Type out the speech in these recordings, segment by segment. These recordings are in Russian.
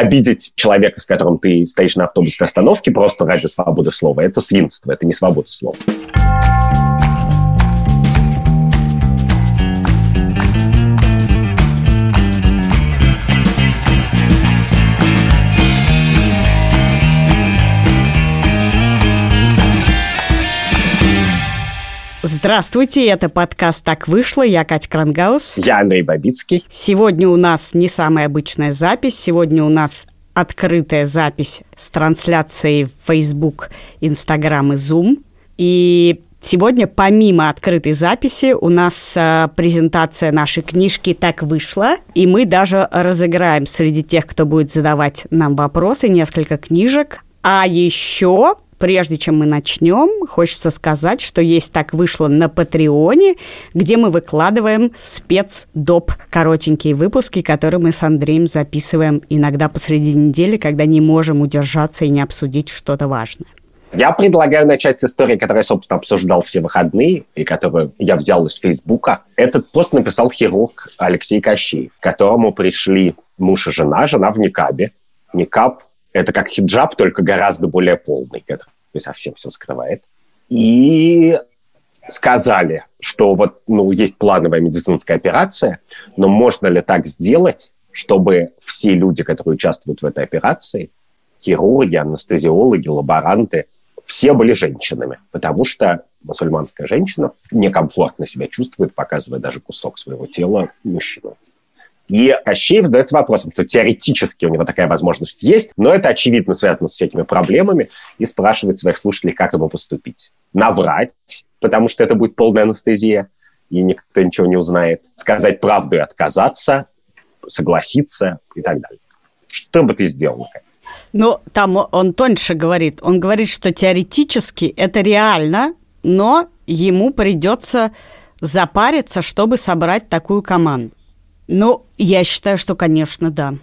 обидеть человека, с которым ты стоишь на автобусной остановке просто ради свободы слова. Это свинство, это не свобода слова. Здравствуйте, это подкаст «Так вышло». Я Катя Крангаус. Я Андрей Бабицкий. Сегодня у нас не самая обычная запись. Сегодня у нас открытая запись с трансляцией в Facebook, Instagram и Zoom. И Сегодня, помимо открытой записи, у нас э, презентация нашей книжки «Так вышло», и мы даже разыграем среди тех, кто будет задавать нам вопросы, несколько книжек. А еще прежде чем мы начнем, хочется сказать, что есть так вышло на Патреоне, где мы выкладываем спецдоп коротенькие выпуски, которые мы с Андреем записываем иногда посреди недели, когда не можем удержаться и не обсудить что-то важное. Я предлагаю начать с истории, которую я, собственно, обсуждал все выходные, и которую я взял из Фейсбука. Этот пост написал хирург Алексей Кощеев, к которому пришли муж и жена, жена в никабе. Никаб это как хиджаб, только гораздо более полный, который совсем все скрывает. И сказали, что вот ну, есть плановая медицинская операция, но можно ли так сделать, чтобы все люди, которые участвуют в этой операции, хирурги, анестезиологи, лаборанты, все были женщинами, потому что мусульманская женщина некомфортно себя чувствует, показывая даже кусок своего тела мужчину. И Кощеев задается вопросом, что теоретически у него такая возможность есть, но это, очевидно, связано с всякими проблемами, и спрашивает своих слушателей, как ему поступить. Наврать, потому что это будет полная анестезия, и никто ничего не узнает. Сказать правду и отказаться, согласиться и так далее. Что бы ты сделал, Катя? Ну, там он тоньше говорит. Он говорит, что теоретически это реально, но ему придется запариться, чтобы собрать такую команду. Ну, я считаю, что, конечно, да.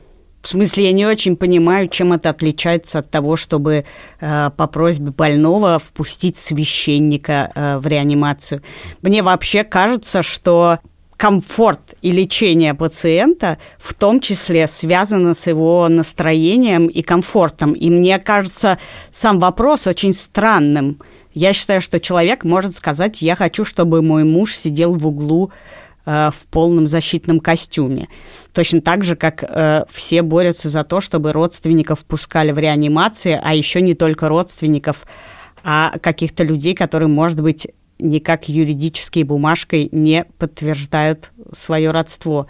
В смысле, я не очень понимаю, чем это отличается от того, чтобы э, по просьбе больного впустить священника э, в реанимацию. Мне вообще кажется, что комфорт и лечение пациента в том числе связано с его настроением и комфортом. И мне кажется, сам вопрос очень странным. Я считаю, что человек может сказать, я хочу, чтобы мой муж сидел в углу Э, в полном защитном костюме. Точно так же, как э, все борются за то, чтобы родственников пускали в реанимации, а еще не только родственников, а каких-то людей, которые, может быть, никак юридической бумажкой не подтверждают свое родство.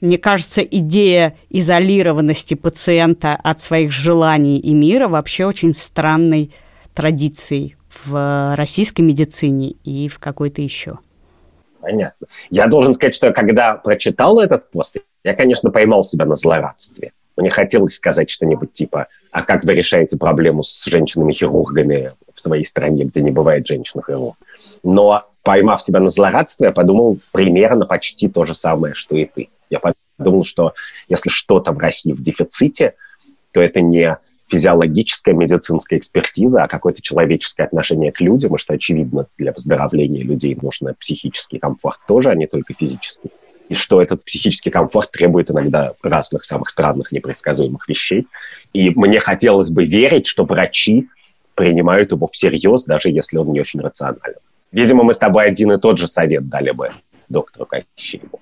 Мне кажется, идея изолированности пациента от своих желаний и мира вообще очень странной традицией в российской медицине и в какой-то еще. Понятно. Я должен сказать, что когда прочитал этот пост, я, конечно, поймал себя на злорадстве. Мне хотелось сказать что-нибудь типа, а как вы решаете проблему с женщинами-хирургами в своей стране, где не бывает женщин-хирург? Но поймав себя на злорадстве, я подумал примерно почти то же самое, что и ты. Я подумал, что если что-то в России в дефиците, то это не физиологическая медицинская экспертиза, а какое-то человеческое отношение к людям, и что, очевидно, для выздоровления людей нужен психический комфорт тоже, а не только физический. И что этот психический комфорт требует иногда разных самых странных, непредсказуемых вещей. И мне хотелось бы верить, что врачи принимают его всерьез, даже если он не очень рационален. Видимо, мы с тобой один и тот же совет дали бы доктору Кощееву.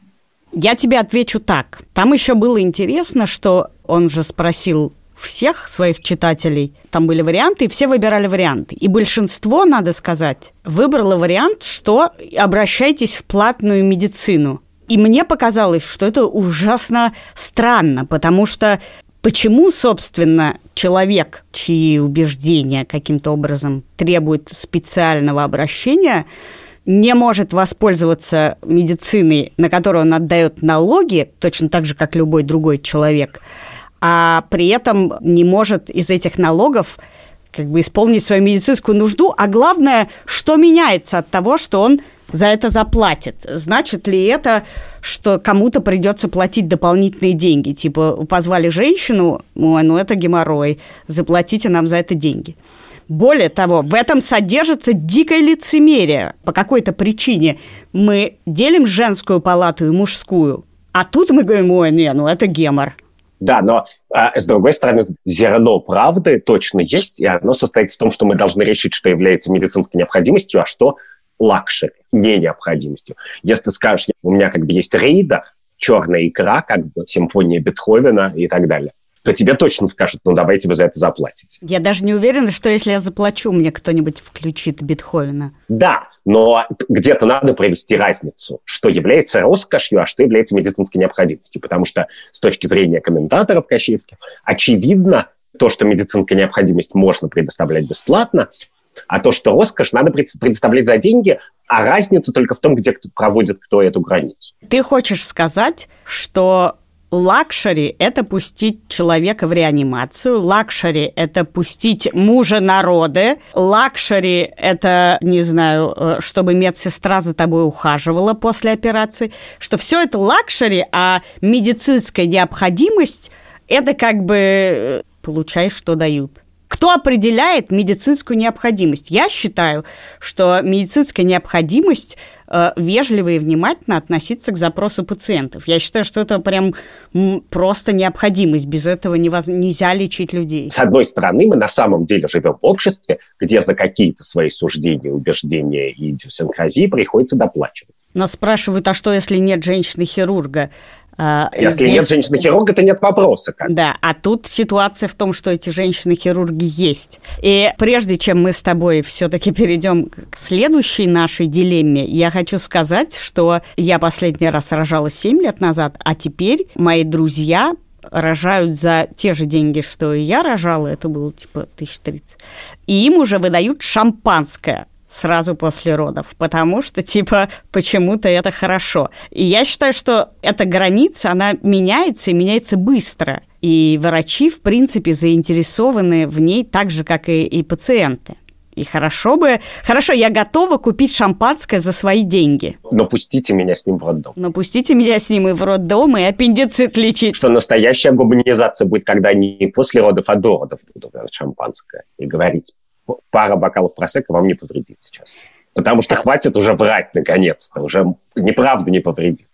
Я тебе отвечу так. Там еще было интересно, что он же спросил всех своих читателей. Там были варианты, и все выбирали варианты. И большинство, надо сказать, выбрало вариант, что обращайтесь в платную медицину. И мне показалось, что это ужасно странно, потому что почему, собственно, человек, чьи убеждения каким-то образом требуют специального обращения, не может воспользоваться медициной, на которую он отдает налоги, точно так же, как любой другой человек – а при этом не может из этих налогов как бы исполнить свою медицинскую нужду, а главное, что меняется от того, что он за это заплатит. Значит ли это, что кому-то придется платить дополнительные деньги? Типа, позвали женщину, ой, ну это геморрой, заплатите нам за это деньги. Более того, в этом содержится дикое лицемерие. По какой-то причине мы делим женскую палату и мужскую, а тут мы говорим, ой, не, ну это гемор. Да, но а, с другой стороны, зерно правды точно есть, и оно состоит в том, что мы должны решить, что является медицинской необходимостью, а что luxury, не необходимостью. Если ты скажешь, у меня как бы есть рейда, черная икра, как бы симфония Бетховена и так далее, то тебе точно скажут, ну давайте вы за это заплатите. Я даже не уверена, что если я заплачу, мне кто-нибудь включит Бетховена. Да, но где-то надо провести разницу, что является роскошью, а что является медицинской необходимостью. Потому что с точки зрения комментаторов кащеевских, очевидно, то, что медицинская необходимость можно предоставлять бесплатно, а то, что роскошь, надо предоставлять за деньги, а разница только в том, где кто проводит кто эту границу. Ты хочешь сказать, что Luxury – это пустить человека в реанимацию. Luxury – это пустить мужа на роды. Luxury – это, не знаю, э, чтобы медсестра за тобой ухаживала после операции. Что все это luxury, а медицинская необходимость – это как бы э, получай, что дают. Кто определяет медицинскую необходимость? Я считаю, что медицинская необходимость э, вежливо и внимательно относиться к запросу пациентов. Я считаю, что это прям просто необходимость. Без этого невоз... нельзя лечить людей. С одной стороны, мы на самом деле живем в обществе, где за какие-то свои суждения, убеждения и идиосинкразии приходится доплачивать. Нас спрашивают, а что, если нет женщины-хирурга? А, Если здесь... нет женщины-хирурга, то нет вопроса. Как. Да, а тут ситуация в том, что эти женщины-хирурги есть. И прежде чем мы с тобой все-таки перейдем к следующей нашей дилемме, я хочу сказать, что я последний раз рожала 7 лет назад, а теперь мои друзья рожают за те же деньги, что и я рожала, это было типа 1030, и им уже выдают шампанское сразу после родов, потому что, типа, почему-то это хорошо. И я считаю, что эта граница, она меняется и меняется быстро. И врачи, в принципе, заинтересованы в ней так же, как и, и пациенты. И хорошо бы... Хорошо, я готова купить шампанское за свои деньги. Но пустите меня с ним в роддом. Но пустите меня с ним и в роддом, и аппендицит лечить. Что настоящая гуманизация будет, когда не после родов, а до родов будут шампанское. И говорить, пара бокалов просека вам не повредит сейчас. Потому что хватит уже врать, наконец-то. Уже неправда не повредит.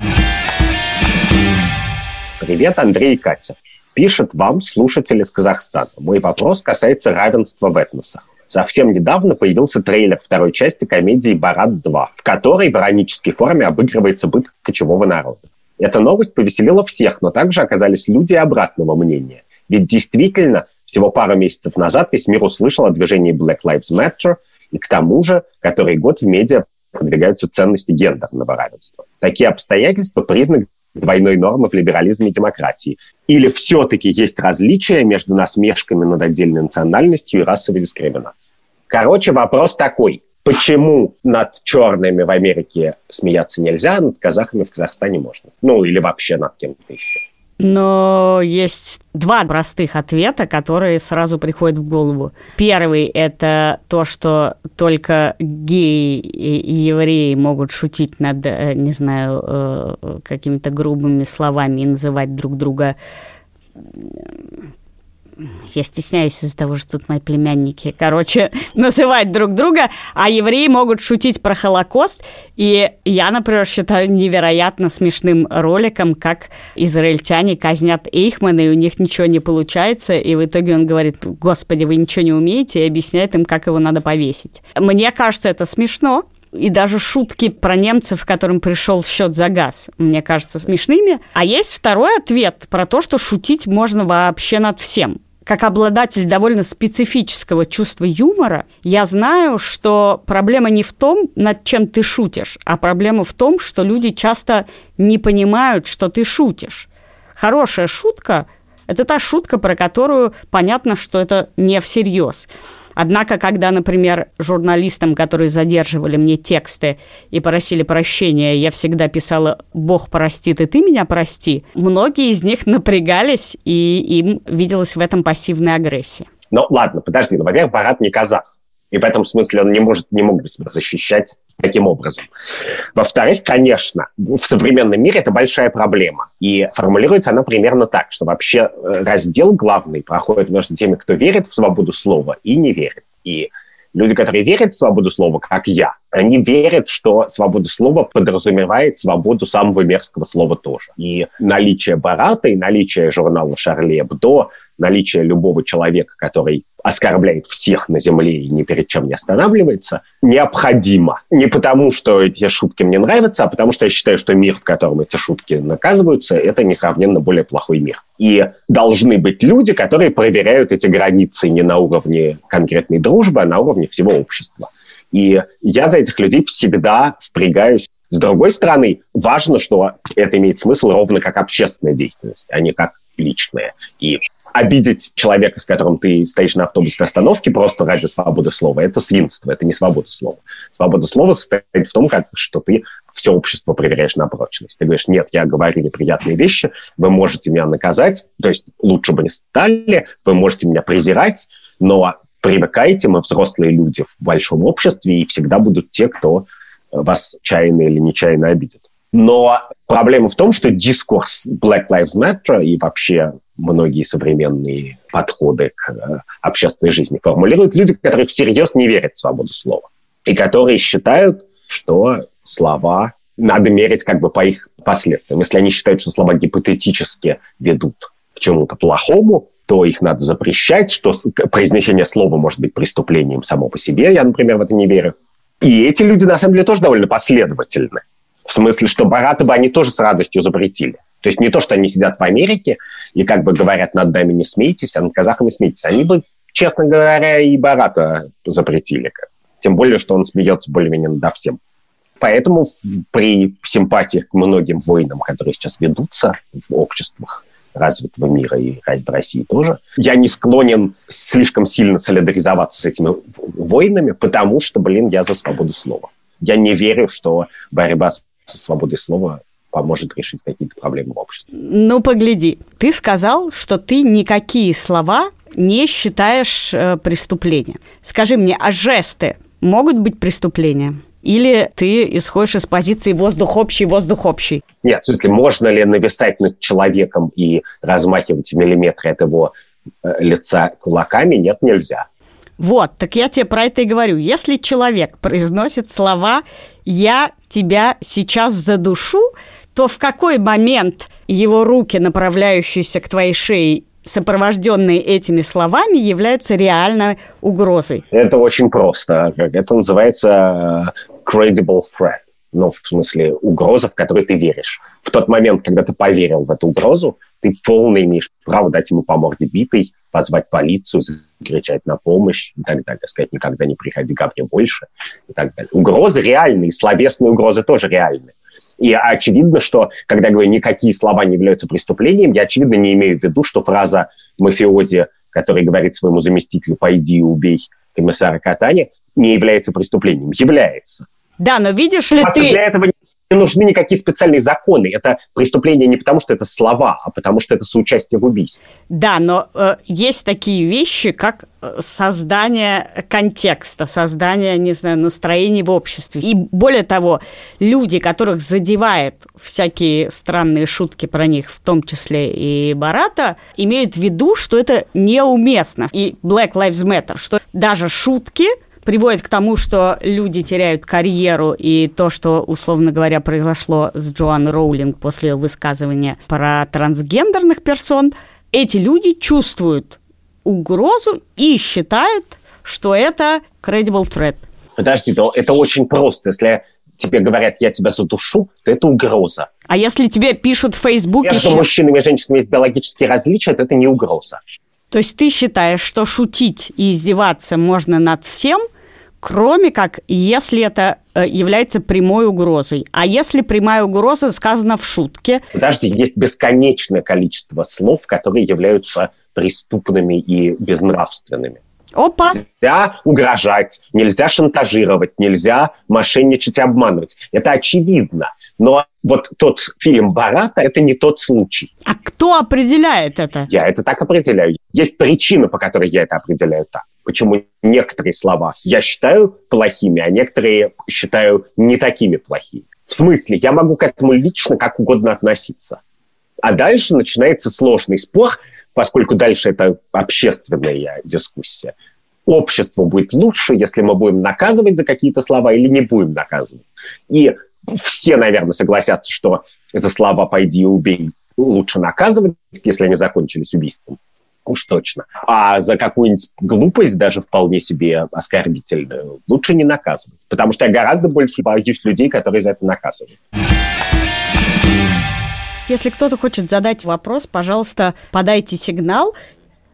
Привет, Андрей и Катя. Пишет вам слушатель из Казахстана. Мой вопрос касается равенства в этносах. Совсем недавно появился трейлер второй части комедии «Барат 2», в которой в иронической форме обыгрывается быт кочевого народа. Эта новость повеселила всех, но также оказались люди обратного мнения. Ведь действительно всего пару месяцев назад весь мир услышал о движении Black Lives Matter, и к тому же, который год в медиа продвигаются ценности гендерного равенства. Такие обстоятельства – признак двойной нормы в либерализме и демократии. Или все-таки есть различия между насмешками над отдельной национальностью и расовой дискриминацией? Короче, вопрос такой. Почему над черными в Америке смеяться нельзя, а над казахами в Казахстане можно? Ну, или вообще над кем-то еще? Но есть два простых ответа, которые сразу приходят в голову. Первый – это то, что только геи и евреи могут шутить над, э, не знаю, э, какими-то грубыми словами и называть друг друга я стесняюсь из-за того, что тут мои племянники, короче, называть друг друга, а евреи могут шутить про Холокост. И я, например, считаю невероятно смешным роликом, как израильтяне казнят Эйхмана, и у них ничего не получается, и в итоге он говорит, господи, вы ничего не умеете, и объясняет им, как его надо повесить. Мне кажется, это смешно, и даже шутки про немцев, которым пришел счет за газ, мне кажется смешными. А есть второй ответ про то, что шутить можно вообще над всем как обладатель довольно специфического чувства юмора, я знаю, что проблема не в том, над чем ты шутишь, а проблема в том, что люди часто не понимают, что ты шутишь. Хорошая шутка – это та шутка, про которую понятно, что это не всерьез. Однако, когда, например, журналистам, которые задерживали мне тексты и просили прощения, я всегда писала «Бог простит, и ты меня прости», многие из них напрягались, и им виделась в этом пассивная агрессия. Ну, ладно, подожди, ну, во-первых, Барат не казах. И в этом смысле он не может, не мог бы себя защищать таким образом. Во-вторых, конечно, в современном мире это большая проблема. И формулируется она примерно так, что вообще э, раздел главный проходит между теми, кто верит в свободу слова и не верит. И Люди, которые верят в свободу слова, как я, они верят, что свобода слова подразумевает свободу самого мерзкого слова тоже. И наличие Барата, и наличие журнала «Шарли Эбдо», наличие любого человека, который оскорбляет всех на земле и ни перед чем не останавливается, необходимо. Не потому, что эти шутки мне нравятся, а потому что я считаю, что мир, в котором эти шутки наказываются, это несравненно более плохой мир. И должны быть люди, которые проверяют эти границы не на уровне конкретной дружбы, а на уровне всего общества. И я за этих людей всегда впрягаюсь. С другой стороны, важно, что это имеет смысл ровно как общественная деятельность, а не как личная. И обидеть человека, с которым ты стоишь на автобусной остановке просто ради свободы слова, это свинство, это не свобода слова. Свобода слова состоит в том, как, что ты все общество проверяешь на прочность. Ты говоришь, нет, я говорю неприятные вещи, вы можете меня наказать, то есть лучше бы не стали, вы можете меня презирать, но привыкайте, мы взрослые люди в большом обществе, и всегда будут те, кто вас чайно или нечаянно обидит. Но проблема в том, что дискурс Black Lives Matter и вообще многие современные подходы к э, общественной жизни формулируют люди, которые всерьез не верят в свободу слова и которые считают, что слова надо мерить как бы по их последствиям. Если они считают, что слова гипотетически ведут к чему-то плохому, то их надо запрещать, что произнесение слова может быть преступлением само по себе. Я, например, в это не верю. И эти люди, на самом деле, тоже довольно последовательны. В смысле, что Барата бы они тоже с радостью запретили. То есть не то, что они сидят в Америке и как бы говорят, над нами не смейтесь, а над казахами смейтесь. Они бы, честно говоря, и Барата запретили. Тем более, что он смеется более-менее над всем. Поэтому при симпатиях к многим войнам, которые сейчас ведутся в обществах развитого мира и в России тоже, я не склонен слишком сильно солидаризоваться с этими войнами, потому что, блин, я за свободу слова. Я не верю, что борьба со свободой слова поможет решить какие-то проблемы в обществе. Ну, погляди. Ты сказал, что ты никакие слова не считаешь э, преступлением. Скажи мне, а жесты могут быть преступлением? Или ты исходишь из позиции воздух общий, воздух общий? Нет, в смысле, можно ли нависать над человеком и размахивать в миллиметре от его э, лица кулаками? Нет, нельзя. Вот, так я тебе про это и говорю. Если человек произносит слова «я тебя сейчас задушу», то в какой момент его руки, направляющиеся к твоей шее, сопровожденные этими словами, являются реальной угрозой? Это очень просто. Это называется э, credible threat. Ну, в смысле, угроза, в которой ты веришь. В тот момент, когда ты поверил в эту угрозу, ты полно имеешь право дать ему по морде битой, позвать полицию, закричать на помощь и так далее, сказать «никогда не приходи ко мне больше» и так далее. Угрозы реальные, словесные угрозы тоже реальные. И очевидно, что, когда я говорю, никакие слова не являются преступлением, я, очевидно, не имею в виду, что фраза мафиози, который говорит своему заместителю «пойди и убей комиссара Катани», не является преступлением. Является. Да, но видишь ли а ты... Для этого не нужны никакие специальные законы. Это преступление не потому, что это слова, а потому, что это соучастие в убийстве. Да, но э, есть такие вещи, как э, создание контекста, создание, не знаю, настроений в обществе. И более того, люди, которых задевает всякие странные шутки про них, в том числе и Барата, имеют в виду, что это неуместно. И Black Lives Matter, что даже шутки приводит к тому, что люди теряют карьеру, и то, что, условно говоря, произошло с Джоан Роулинг после ее высказывания про трансгендерных персон, эти люди чувствуют угрозу и считают, что это credible threat. Подожди, это очень просто. Если тебе говорят, я тебя задушу, то это угроза. А если тебе пишут в Фейсбуке... Между мужчинами и женщинами есть биологические различия, то это не угроза. То есть ты считаешь, что шутить и издеваться можно над всем, кроме как если это э, является прямой угрозой. А если прямая угроза сказана в шутке? Подожди, есть бесконечное количество слов, которые являются преступными и безнравственными. Опа! Нельзя угрожать, нельзя шантажировать, нельзя мошенничать и обманывать. Это очевидно. Но вот тот фильм «Барата» — это не тот случай. А кто определяет это? Я это так определяю. Есть причина, по которой я это определяю так. Почему некоторые слова я считаю плохими, а некоторые считаю не такими плохими. В смысле, я могу к этому лично как угодно относиться. А дальше начинается сложный спор, поскольку дальше это общественная дискуссия. обществу будет лучше, если мы будем наказывать за какие-то слова или не будем наказывать. И все, наверное, согласятся, что за слова «пойди и убей» лучше наказывать, если они закончились убийством. Уж точно. А за какую-нибудь глупость, даже вполне себе оскорбительную, лучше не наказывать. Потому что я гораздо больше боюсь людей, которые за это наказывают. Если кто-то хочет задать вопрос, пожалуйста, подайте сигнал.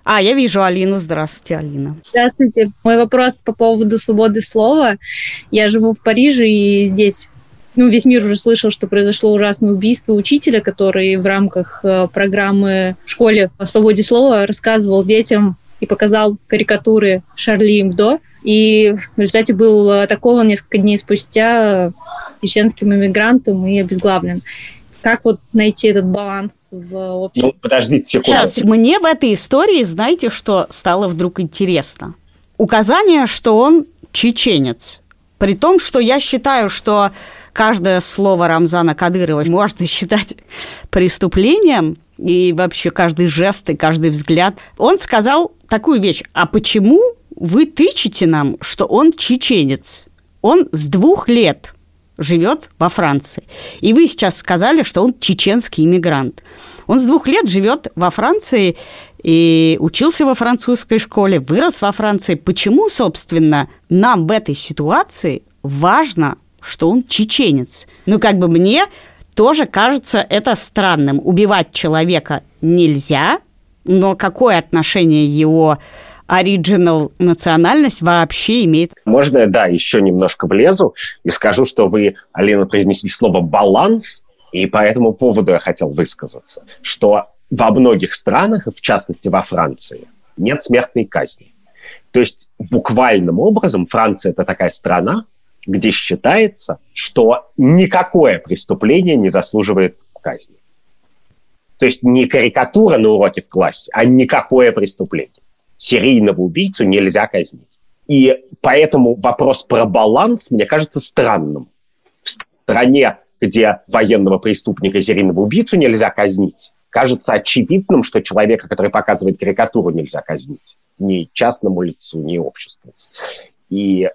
А, я вижу Алину. Здравствуйте, Алина. Здравствуйте. Мой вопрос по поводу свободы слова. Я живу в Париже, и здесь ну, весь мир уже слышал, что произошло ужасное убийство учителя, который в рамках э, программы в школе о свободе слова рассказывал детям и показал карикатуры Шарли Имдо. И в результате был атакован несколько дней спустя чеченским иммигрантом и обезглавлен. Как вот найти этот баланс в обществе? Ну, подождите секунду. Сейчас, мне в этой истории, знаете, что стало вдруг интересно? Указание, что он чеченец. При том, что я считаю, что каждое слово Рамзана Кадырова можно считать преступлением, и вообще каждый жест и каждый взгляд. Он сказал такую вещь, а почему вы тычете нам, что он чеченец? Он с двух лет живет во Франции. И вы сейчас сказали, что он чеченский иммигрант. Он с двух лет живет во Франции и учился во французской школе, вырос во Франции. Почему, собственно, нам в этой ситуации важно что он чеченец. Ну, как бы мне тоже кажется это странным. Убивать человека нельзя, но какое отношение его оригинал национальность вообще имеет. Можно, да, еще немножко влезу и скажу, что вы, Алина, произнесли слово «баланс», и по этому поводу я хотел высказаться, что во многих странах, в частности во Франции, нет смертной казни. То есть буквальным образом Франция – это такая страна, где считается, что никакое преступление не заслуживает казни. То есть не карикатура на уроке в классе, а никакое преступление. Серийного убийцу нельзя казнить. И поэтому вопрос про баланс мне кажется странным. В стране, где военного преступника, серийного убийцу нельзя казнить, кажется очевидным, что человека, который показывает карикатуру, нельзя казнить. Ни частному лицу, ни обществу. И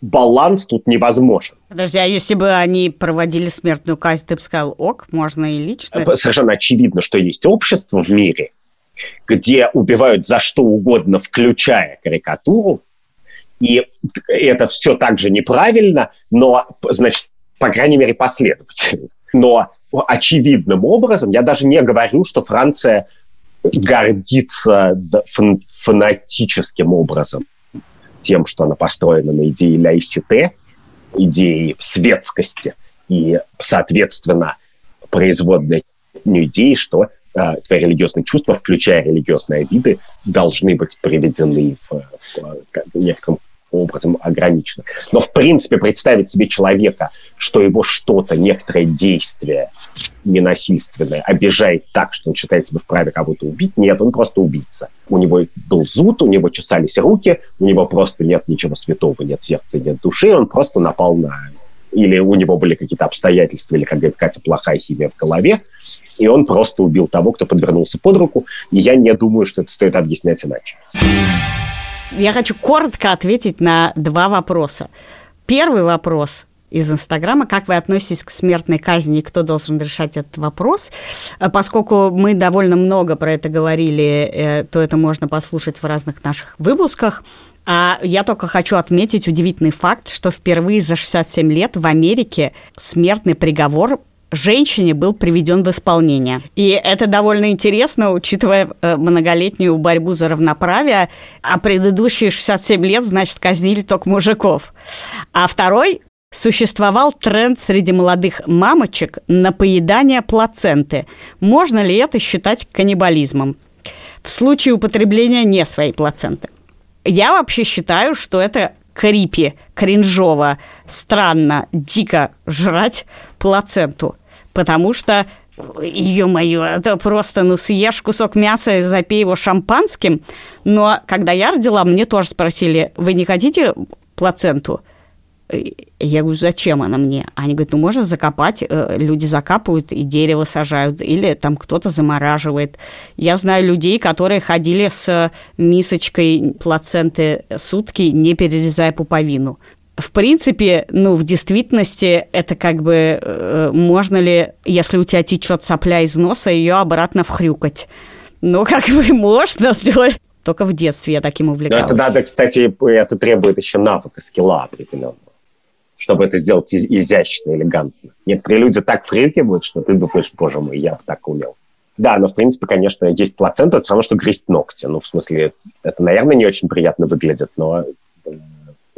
баланс тут невозможен. Подожди, а если бы они проводили смертную казнь, ты бы сказал, ок, можно и лично? Совершенно очевидно, что есть общество в мире, где убивают за что угодно, включая карикатуру, и это все так же неправильно, но, значит, по крайней мере, последовательно. Но очевидным образом, я даже не говорю, что Франция гордится фанатическим образом тем, что она построена на идее ляйсите, идеи светскости и, соответственно, производной идеи, что э, твои религиозные чувства, включая религиозные виды, должны быть приведены в, в, в некотором образом ограничено. Но, в принципе, представить себе человека, что его что-то, некоторое действие ненасильственное обижает так, что он считает себя вправе кого-то убить, нет, он просто убийца. У него был зуд, у него чесались руки, у него просто нет ничего святого, нет сердца, нет души, он просто напал на... Или у него были какие-то обстоятельства, или, как говорит Катя, плохая химия в голове, и он просто убил того, кто подвернулся под руку, и я не думаю, что это стоит объяснять иначе. Я хочу коротко ответить на два вопроса. Первый вопрос из Инстаграма. Как вы относитесь к смертной казни и кто должен решать этот вопрос? Поскольку мы довольно много про это говорили, э, то это можно послушать в разных наших выпусках. А я только хочу отметить удивительный факт, что впервые за 67 лет в Америке смертный приговор женщине был приведен в исполнение. И это довольно интересно, учитывая э, многолетнюю борьбу за равноправие, а предыдущие 67 лет, значит, казнили только мужиков. А второй Существовал тренд среди молодых мамочек на поедание плаценты. Можно ли это считать каннибализмом? В случае употребления не своей плаценты. Я вообще считаю, что это крипи, кринжово, странно, дико жрать плаценту, потому что Ё-моё, это просто, ну, съешь кусок мяса и запей его шампанским. Но когда я родила, мне тоже спросили, вы не хотите плаценту? Я говорю, зачем она мне? Они говорят, ну можно закопать, э, люди закапывают и дерево сажают, или там кто-то замораживает. Я знаю людей, которые ходили с мисочкой плаценты сутки, не перерезая пуповину. В принципе, ну, в действительности это как бы э, можно ли, если у тебя течет сопля из носа, ее обратно вхрюкать. Ну, как бы можно, только в детстве я таким увлекалась. Но это надо, кстати, это требует еще навыка, скилла определенного, чтобы это сделать из- изящно, элегантно. Некоторые люди так фрикивают, что ты думаешь, боже мой, я бы так умел. Да, но, в принципе, конечно, есть плацента, это все равно, что грызть ногти. Ну, в смысле, это, наверное, не очень приятно выглядит, но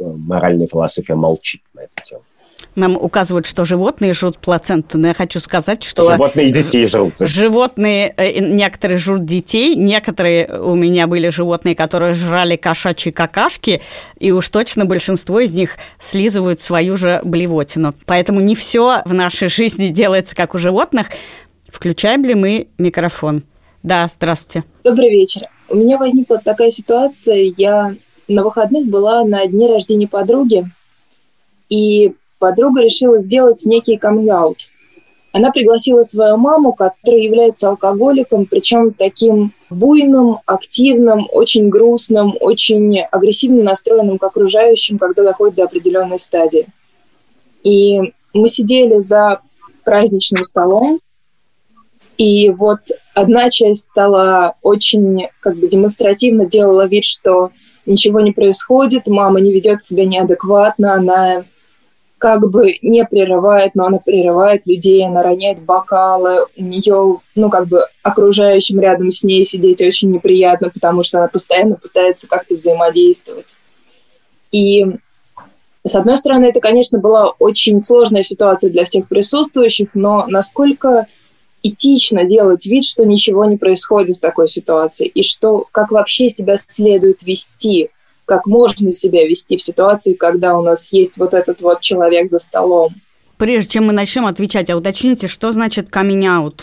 моральная философия молчит на эту тему. Нам указывают, что животные жрут плаценту, но я хочу сказать, что... Животные и детей жрут. Животные, э, некоторые жрут детей, некоторые у меня были животные, которые жрали кошачьи какашки, и уж точно большинство из них слизывают свою же блевотину. Поэтому не все в нашей жизни делается как у животных. Включаем ли мы микрофон? Да, здравствуйте. Добрый вечер. У меня возникла такая ситуация. Я на выходных была на дне рождения подруги, и подруга решила сделать некий каминг Она пригласила свою маму, которая является алкоголиком, причем таким буйным, активным, очень грустным, очень агрессивно настроенным к окружающим, когда доходит до определенной стадии. И мы сидели за праздничным столом, и вот одна часть стала очень как бы демонстративно делала вид, что ничего не происходит, мама не ведет себя неадекватно, она как бы не прерывает, но она прерывает людей, она роняет бокалы, у нее, ну, как бы окружающим рядом с ней сидеть очень неприятно, потому что она постоянно пытается как-то взаимодействовать. И с одной стороны, это, конечно, была очень сложная ситуация для всех присутствующих, но насколько этично делать вид, что ничего не происходит в такой ситуации, и что как вообще себя следует вести – как можно себя вести в ситуации, когда у нас есть вот этот вот человек за столом. Прежде чем мы начнем отвечать, а уточните, что значит out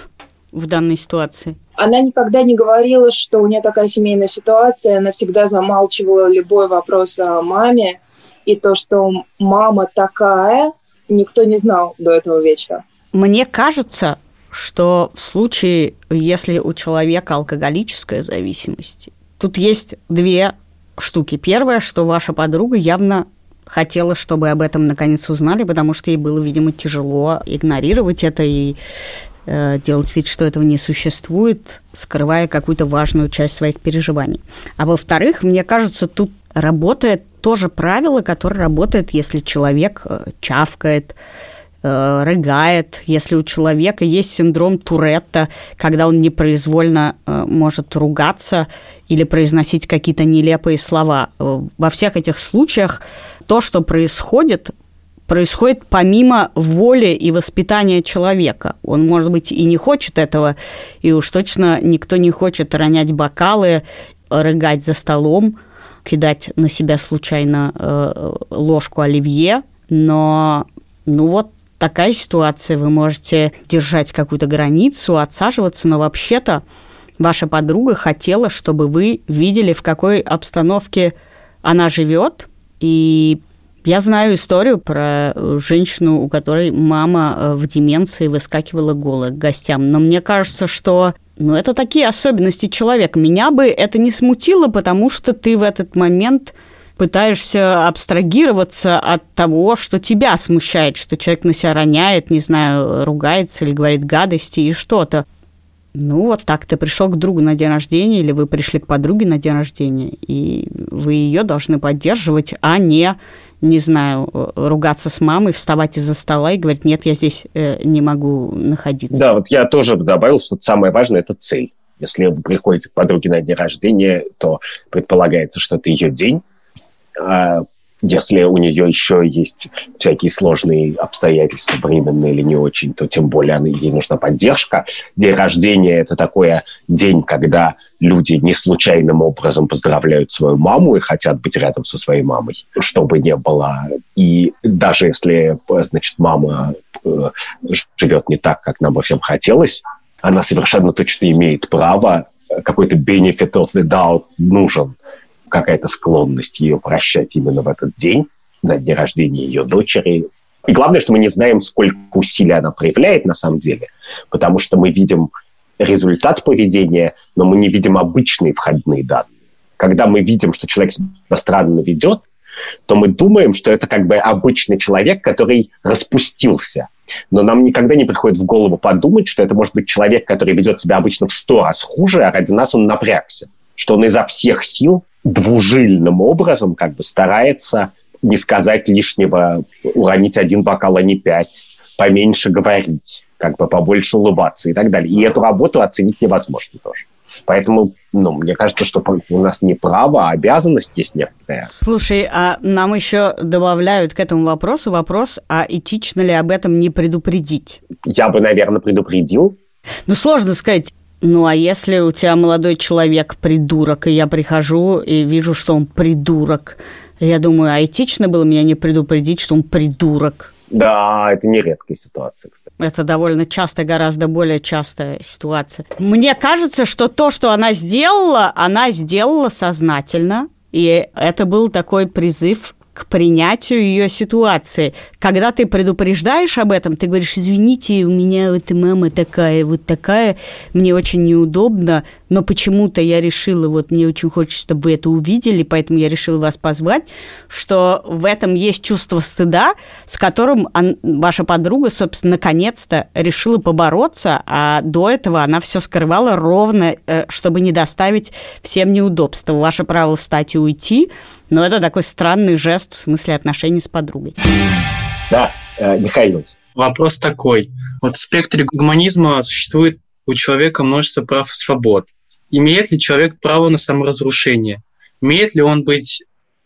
в данной ситуации? Она никогда не говорила, что у нее такая семейная ситуация, она всегда замалчивала любой вопрос о маме, и то, что мама такая, никто не знал до этого вечера. Мне кажется, что в случае, если у человека алкоголическая зависимость, тут есть две штуки. Первое, что ваша подруга явно хотела, чтобы об этом наконец узнали, потому что ей было, видимо, тяжело игнорировать это и э, делать вид, что этого не существует, скрывая какую-то важную часть своих переживаний. А во-вторых, мне кажется, тут работает тоже правило, которое работает, если человек э, чавкает, э, рыгает, если у человека есть синдром Туретта, когда он непроизвольно э, может ругаться или произносить какие-то нелепые слова. Э, во всех этих случаях то, что происходит, происходит помимо воли и воспитания человека. Он, может быть, и не хочет этого, и уж точно никто не хочет ронять бокалы, рыгать за столом, кидать на себя случайно ложку оливье, но ну вот такая ситуация, вы можете держать какую-то границу, отсаживаться, но вообще-то ваша подруга хотела, чтобы вы видели, в какой обстановке она живет. И я знаю историю про женщину, у которой мама э, в деменции выскакивала голая к гостям. Но мне кажется, что ну, это такие особенности человека. Меня бы это не смутило, потому что ты в этот момент пытаешься абстрагироваться от того, что тебя смущает, что человек на себя роняет, не знаю, ругается или говорит гадости и что-то. Ну, вот так ты пришел к другу на день рождения, или вы пришли к подруге на день рождения, и вы ее должны поддерживать, а не, не знаю, ругаться с мамой, вставать из-за стола и говорить, нет, я здесь э, не могу находиться. Да, вот я тоже добавил, что самое важное – это цель. Если вы приходите к подруге на день рождения, то предполагается, что это ее день, если у нее еще есть всякие сложные обстоятельства, временные или не очень, то тем более ей нужна поддержка. День рождения – это такой день, когда люди не случайным образом поздравляют свою маму и хотят быть рядом со своей мамой, чтобы не было. И даже если, значит, мама э, живет не так, как нам бы всем хотелось, она совершенно точно имеет право какой-то benefit of the doubt нужен какая-то склонность ее прощать именно в этот день. на дне рождения ее дочери. И главное, что мы не знаем, сколько усилий она проявляет на самом деле, потому что мы видим результат поведения, но мы не видим обычные входные данные. Когда мы видим, что человек себя странно ведет, то мы думаем, что это как бы обычный человек, который распустился. Но нам никогда не приходит в голову подумать, что это может быть человек, который ведет себя обычно в сто раз хуже, а ради нас он напрягся. Что он изо всех сил двужильным образом как бы старается не сказать лишнего, уронить один бокал, а не пять, поменьше говорить, как бы побольше улыбаться и так далее. И эту работу оценить невозможно тоже. Поэтому, ну, мне кажется, что у нас не право, а обязанность есть некоторая. Слушай, а нам еще добавляют к этому вопросу вопрос, а этично ли об этом не предупредить? Я бы, наверное, предупредил. Ну, сложно сказать. Ну, а если у тебя молодой человек придурок, и я прихожу и вижу, что он придурок, я думаю, а этично было меня не предупредить, что он придурок? Да, это не редкая ситуация, кстати. Это довольно часто, гораздо более частая ситуация. Мне кажется, что то, что она сделала, она сделала сознательно. И это был такой призыв к принятию ее ситуации. Когда ты предупреждаешь об этом, ты говоришь, извините, у меня вот мама такая, вот такая, мне очень неудобно, но почему-то я решила, вот мне очень хочется, чтобы вы это увидели, поэтому я решила вас позвать, что в этом есть чувство стыда, с которым ваша подруга, собственно, наконец-то решила побороться, а до этого она все скрывала ровно, э, чтобы не доставить всем неудобства. Ваше право встать и уйти, но это такой странный жест в смысле отношений с подругой. Да, э, Михаил. Вопрос такой. Вот в спектре гуманизма существует у человека множество прав и свобод. Имеет ли человек право на саморазрушение? Имеет ли он быть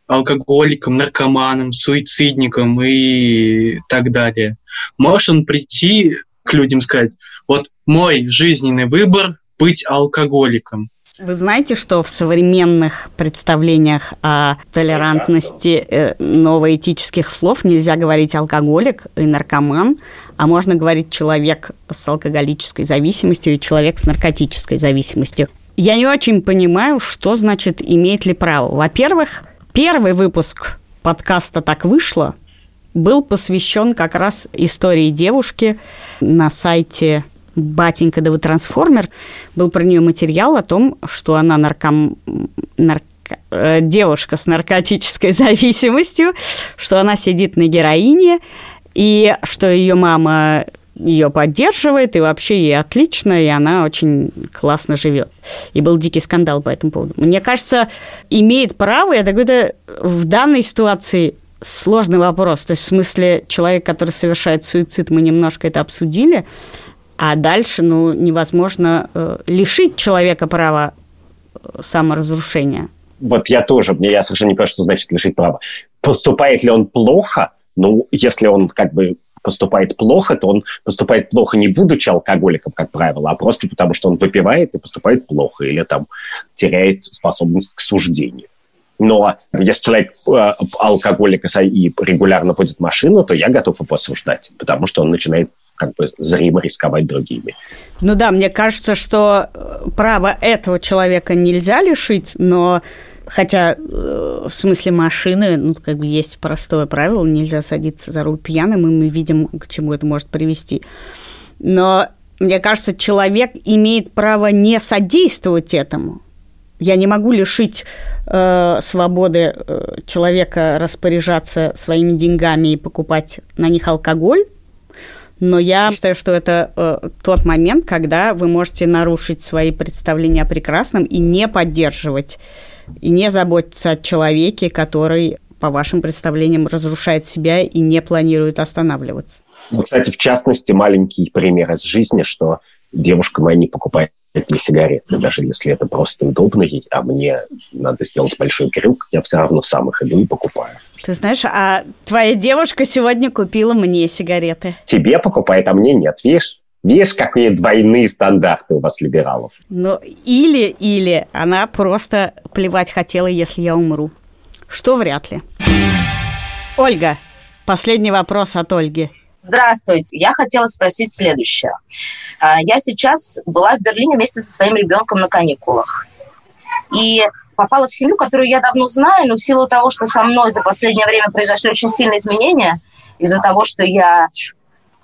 алкоголиком, наркоманом, суицидником и так далее? Может он прийти к людям и сказать, вот мой жизненный выбор быть алкоголиком. Вы знаете, что в современных представлениях о толерантности э, новоэтических слов нельзя говорить алкоголик и наркоман, а можно говорить человек с алкоголической зависимостью и человек с наркотической зависимостью. Я не очень понимаю, что значит имеет ли право. Во-первых, первый выпуск подкаста «Так вышло» был посвящен как раз истории девушки на сайте батенька да вы трансформер, был про нее материал о том, что она нарком... нарк э, девушка с наркотической зависимостью, что она сидит на героине, и что ее мама ее поддерживает, и вообще ей отлично, и она очень классно живет. И был дикий скандал по этому поводу. Мне кажется, имеет право, я такой то в данной ситуации сложный вопрос. То есть, в смысле, человек, который совершает суицид, мы немножко это обсудили, а дальше, ну, невозможно э, лишить человека права э, саморазрушения. Вот я тоже, мне я совершенно не понимаю, что значит лишить права. Поступает ли он плохо? Ну, если он как бы поступает плохо, то он поступает плохо не будучи алкоголиком, как правило, а просто потому, что он выпивает и поступает плохо, или там теряет способность к суждению. Но если человек э, алкоголик и регулярно водит машину, то я готов его осуждать, потому что он начинает как бы зримо рисковать другими. Ну да, мне кажется, что э, право этого человека нельзя лишить, но Хотя э, в смысле машины, ну, как бы есть простое правило, нельзя садиться за руль пьяным, и мы видим, к чему это может привести. Но мне кажется, человек имеет право не содействовать этому. Я не могу лишить э, свободы э, человека распоряжаться своими деньгами и покупать на них алкоголь, но я считаю, что это э, тот момент, когда вы можете нарушить свои представления о прекрасном и не поддерживать, и не заботиться о человеке, который по вашим представлениям, разрушает себя и не планирует останавливаться. Ну, кстати, в частности, маленький пример из жизни, что девушка моя не покупает мне сигареты, даже если это просто удобно, а мне надо сделать большой крюк, я все равно сам их иду и покупаю. Ты знаешь, а твоя девушка сегодня купила мне сигареты. Тебе покупает, а мне нет, видишь? Видишь, какие двойные стандарты у вас, либералов? Ну, или, или она просто плевать хотела, если я умру. Что вряд ли. Ольга, последний вопрос от Ольги. Здравствуйте. Я хотела спросить следующее. А, я сейчас была в Берлине вместе со своим ребенком на каникулах. И попала в семью, которую я давно знаю, но в силу того, что со мной за последнее время произошли очень сильные изменения, из-за того, что я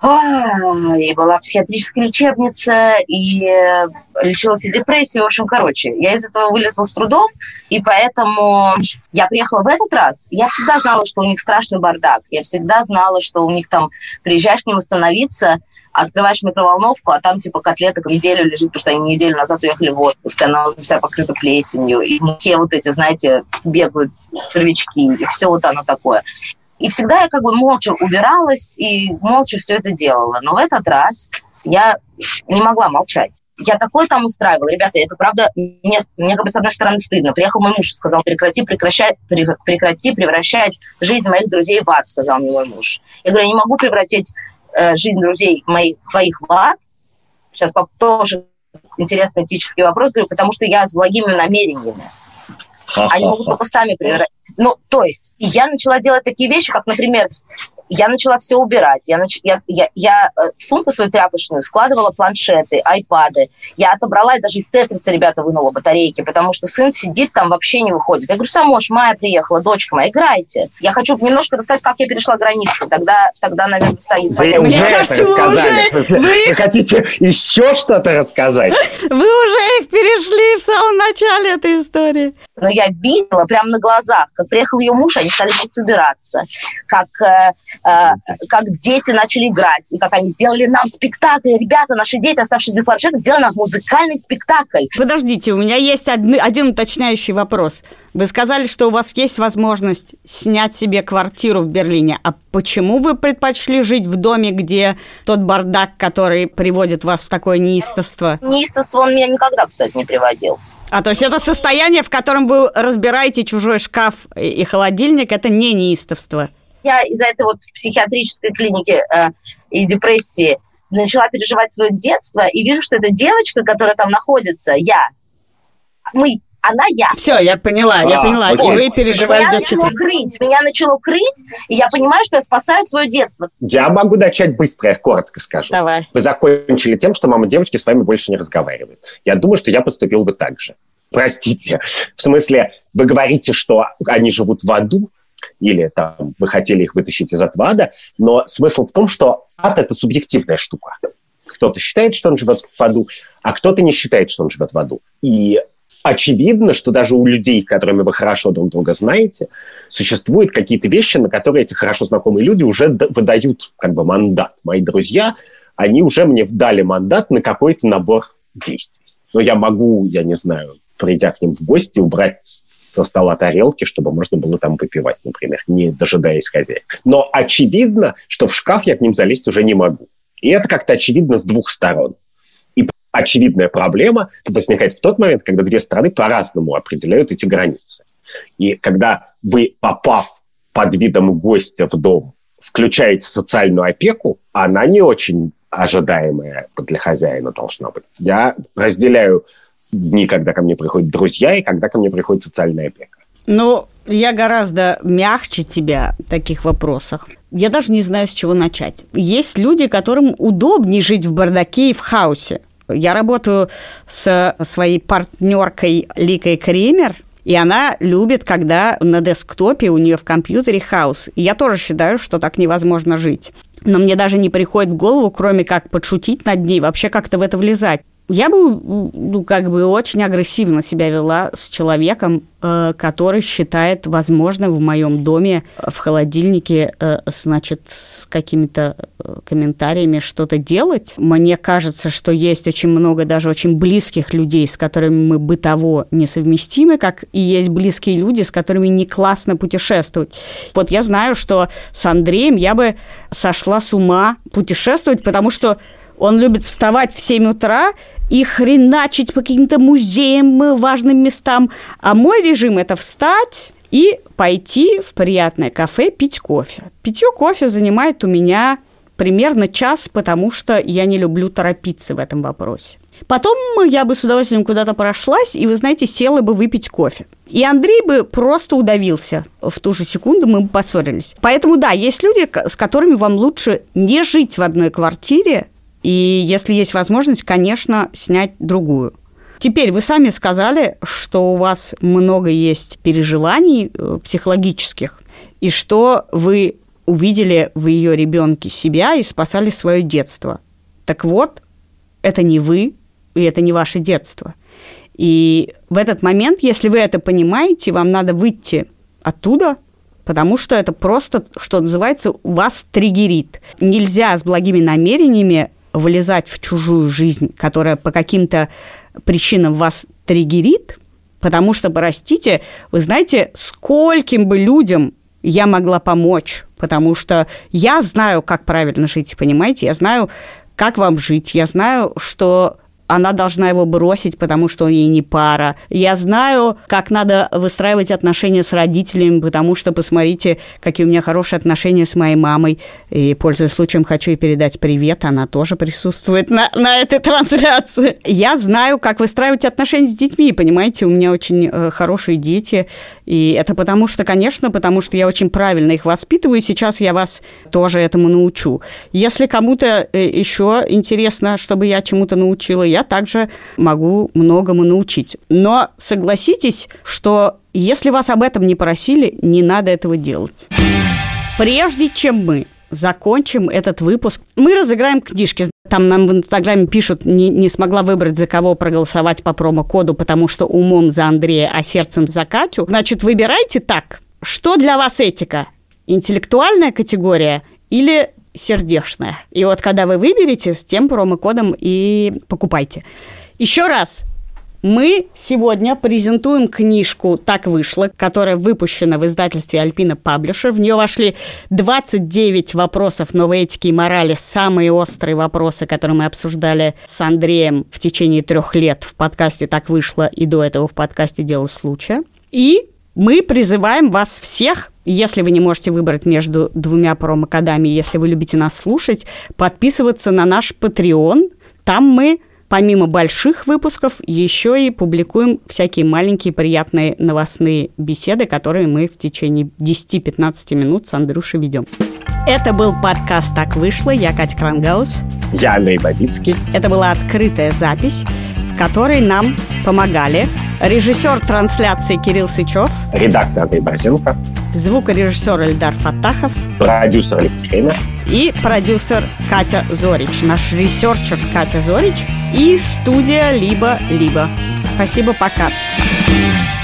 и была в психиатрической лечебнице, и э, лечилась и депрессией. В общем, короче, я из этого вылезла с трудом, и поэтому я приехала в этот раз. Я всегда знала, что у них страшный бардак. Я всегда знала, что у них там приезжаешь к ним остановиться, открываешь микроволновку, а там типа котлеток неделю лежит, потому что они неделю назад уехали в отпуск, она вся покрыта плесенью, и в муке вот эти, знаете, бегают червячки, и все вот оно такое. И всегда я как бы молча убиралась и молча все это делала. Но в этот раз я не могла молчать. Я такое там устраивала. Ребята, это правда, мне, мне как бы с одной стороны стыдно. Приехал мой муж и сказал, прекрати, прекращай, прекрати превращать жизнь моих друзей в ад, сказал мне мой муж. Я говорю, я не могу превратить э, жизнь друзей моих, твоих в ад. Сейчас тоже интересный этический вопрос, говорю, потому что я с благими намерениями. Они могут только сами превращать ну, то есть я начала делать такие вещи, как, например, я начала все убирать. Я, нач... я, я, я э, в сумку свою тряпочную складывала планшеты, айпады. Я отобрала и даже из тетриса, ребята, вынула батарейки, потому что сын сидит там, вообще не выходит. Я говорю, Самош, Майя приехала, дочка моя, играйте. Я хочу немножко рассказать, как я перешла границы. Тогда, тогда наверное, стоит... Вы уже Мне кажется. Вы, уже... вы... вы хотите еще что-то рассказать? Вы уже их перешли в самом начале этой истории. Но я видела прямо на глазах, как приехал ее муж, они стали убираться, как Э, как дети начали играть, и как они сделали нам спектакль. Ребята, наши дети, оставшись без планшетов, сделали нам музыкальный спектакль. Подождите, у меня есть один, один уточняющий вопрос. Вы сказали, что у вас есть возможность снять себе квартиру в Берлине. А почему вы предпочли жить в доме, где тот бардак, который приводит вас в такое неистовство? Неистовство он меня никогда, кстати, не приводил. А то есть это состояние, в котором вы разбираете чужой шкаф и холодильник, это не неистовство? Я из-за этой вот психиатрической клиники э, и депрессии начала переживать свое детство и вижу, что эта девочка, которая там находится, я, мы, она я. Все, я поняла, а, я поняла. Окей. И вы переживали меня детство. Начало крыть, меня начало крыть, и я понимаю, что я спасаю свое детство. Я могу начать быстро, я коротко скажу. Давай. Вы закончили тем, что мама девочки с вами больше не разговаривает. Я думаю, что я поступил бы так же. Простите. В смысле, вы говорите, что они живут в аду, или там вы хотели их вытащить из этого ада, но смысл в том, что ад – это субъективная штука. Кто-то считает, что он живет в аду, а кто-то не считает, что он живет в аду. И очевидно, что даже у людей, которыми вы хорошо друг друга знаете, существуют какие-то вещи, на которые эти хорошо знакомые люди уже выдают как бы мандат. Мои друзья, они уже мне дали мандат на какой-то набор действий. Но я могу, я не знаю, придя к ним в гости, убрать со стола тарелки, чтобы можно было там выпивать, например, не дожидаясь хозяев. Но очевидно, что в шкаф я к ним залезть уже не могу. И это как-то очевидно с двух сторон. И очевидная проблема возникает в тот момент, когда две стороны по-разному определяют эти границы. И когда вы, попав под видом гостя в дом, включаете социальную опеку, она не очень ожидаемая для хозяина должна быть. Я разделяю дни, когда ко мне приходят друзья и когда ко мне приходит социальная опека. Ну, я гораздо мягче тебя в таких вопросах. Я даже не знаю, с чего начать. Есть люди, которым удобнее жить в бардаке и в хаосе. Я работаю с своей партнеркой Ликой Кремер, и она любит, когда на десктопе у нее в компьютере хаос. И я тоже считаю, что так невозможно жить. Но мне даже не приходит в голову, кроме как подшутить над ней, вообще как-то в это влезать я бы, ну, как бы очень агрессивно себя вела с человеком, э, который считает возможно в моем доме в холодильнике, э, значит, с какими-то э, комментариями что-то делать. Мне кажется, что есть очень много даже очень близких людей, с которыми мы бытово несовместимы, как и есть близкие люди, с которыми не классно путешествовать. Вот я знаю, что с Андреем я бы сошла с ума путешествовать, потому что он любит вставать в 7 утра и хреначить по каким-то музеям, важным местам. А мой режим – это встать и пойти в приятное кафе пить кофе. Питье кофе занимает у меня примерно час, потому что я не люблю торопиться в этом вопросе. Потом я бы с удовольствием куда-то прошлась, и, вы знаете, села бы выпить кофе. И Андрей бы просто удавился. В ту же секунду мы бы поссорились. Поэтому, да, есть люди, с которыми вам лучше не жить в одной квартире, и если есть возможность, конечно, снять другую. Теперь вы сами сказали, что у вас много есть переживаний э, психологических, и что вы увидели в ее ребенке себя и спасали свое детство. Так вот, это не вы, и это не ваше детство. И в этот момент, если вы это понимаете, вам надо выйти оттуда, потому что это просто, что называется, вас триггерит. Нельзя с благими намерениями вылезать в чужую жизнь, которая по каким-то причинам вас триггерит, потому что, простите, вы знаете, скольким бы людям я могла помочь, потому что я знаю, как правильно жить, понимаете? Я знаю, как вам жить, я знаю, что она должна его бросить, потому что он ей не пара. Я знаю, как надо выстраивать отношения с родителями, потому что посмотрите, какие у меня хорошие отношения с моей мамой. И, пользуясь случаем, хочу ей передать привет. Она тоже присутствует на, на этой трансляции. Я знаю, как выстраивать отношения с детьми, понимаете? У меня очень э, хорошие дети. И это потому что, конечно, потому что я очень правильно их воспитываю, и сейчас я вас тоже этому научу. Если кому-то э, еще интересно, чтобы я чему-то научила, я я также могу многому научить. Но согласитесь, что если вас об этом не просили, не надо этого делать. Прежде чем мы закончим этот выпуск, мы разыграем книжки. Там нам в Инстаграме пишут, не, не смогла выбрать, за кого проголосовать по промокоду, потому что умом за Андрея, а сердцем за Катю. Значит, выбирайте так. Что для вас этика? Интеллектуальная категория или сердечная. И вот когда вы выберете, с тем промокодом и покупайте. Еще раз, мы сегодня презентуем книжку «Так вышло», которая выпущена в издательстве «Альпина Паблишер». В нее вошли 29 вопросов новой этики и морали, самые острые вопросы, которые мы обсуждали с Андреем в течение трех лет в подкасте «Так вышло» и до этого в подкасте «Дело случая». И мы призываем вас всех, если вы не можете выбрать между двумя промокодами, если вы любите нас слушать, подписываться на наш Patreon. Там мы помимо больших выпусков, еще и публикуем всякие маленькие приятные новостные беседы, которые мы в течение 10-15 минут с Андрюшей ведем. Это был подкаст «Так вышло». Я Катя Крангаус. Я Андрей Бабицкий. Это была открытая запись, в которой нам помогали Режиссер трансляции Кирилл Сычев. Редактор Андрей Борзенко. Звукорежиссер Эльдар Фатахов. Продюсер Олег. И продюсер Катя Зорич. Наш researcher Катя Зорич. И студия «Либо-либо». Спасибо, пока. Пока.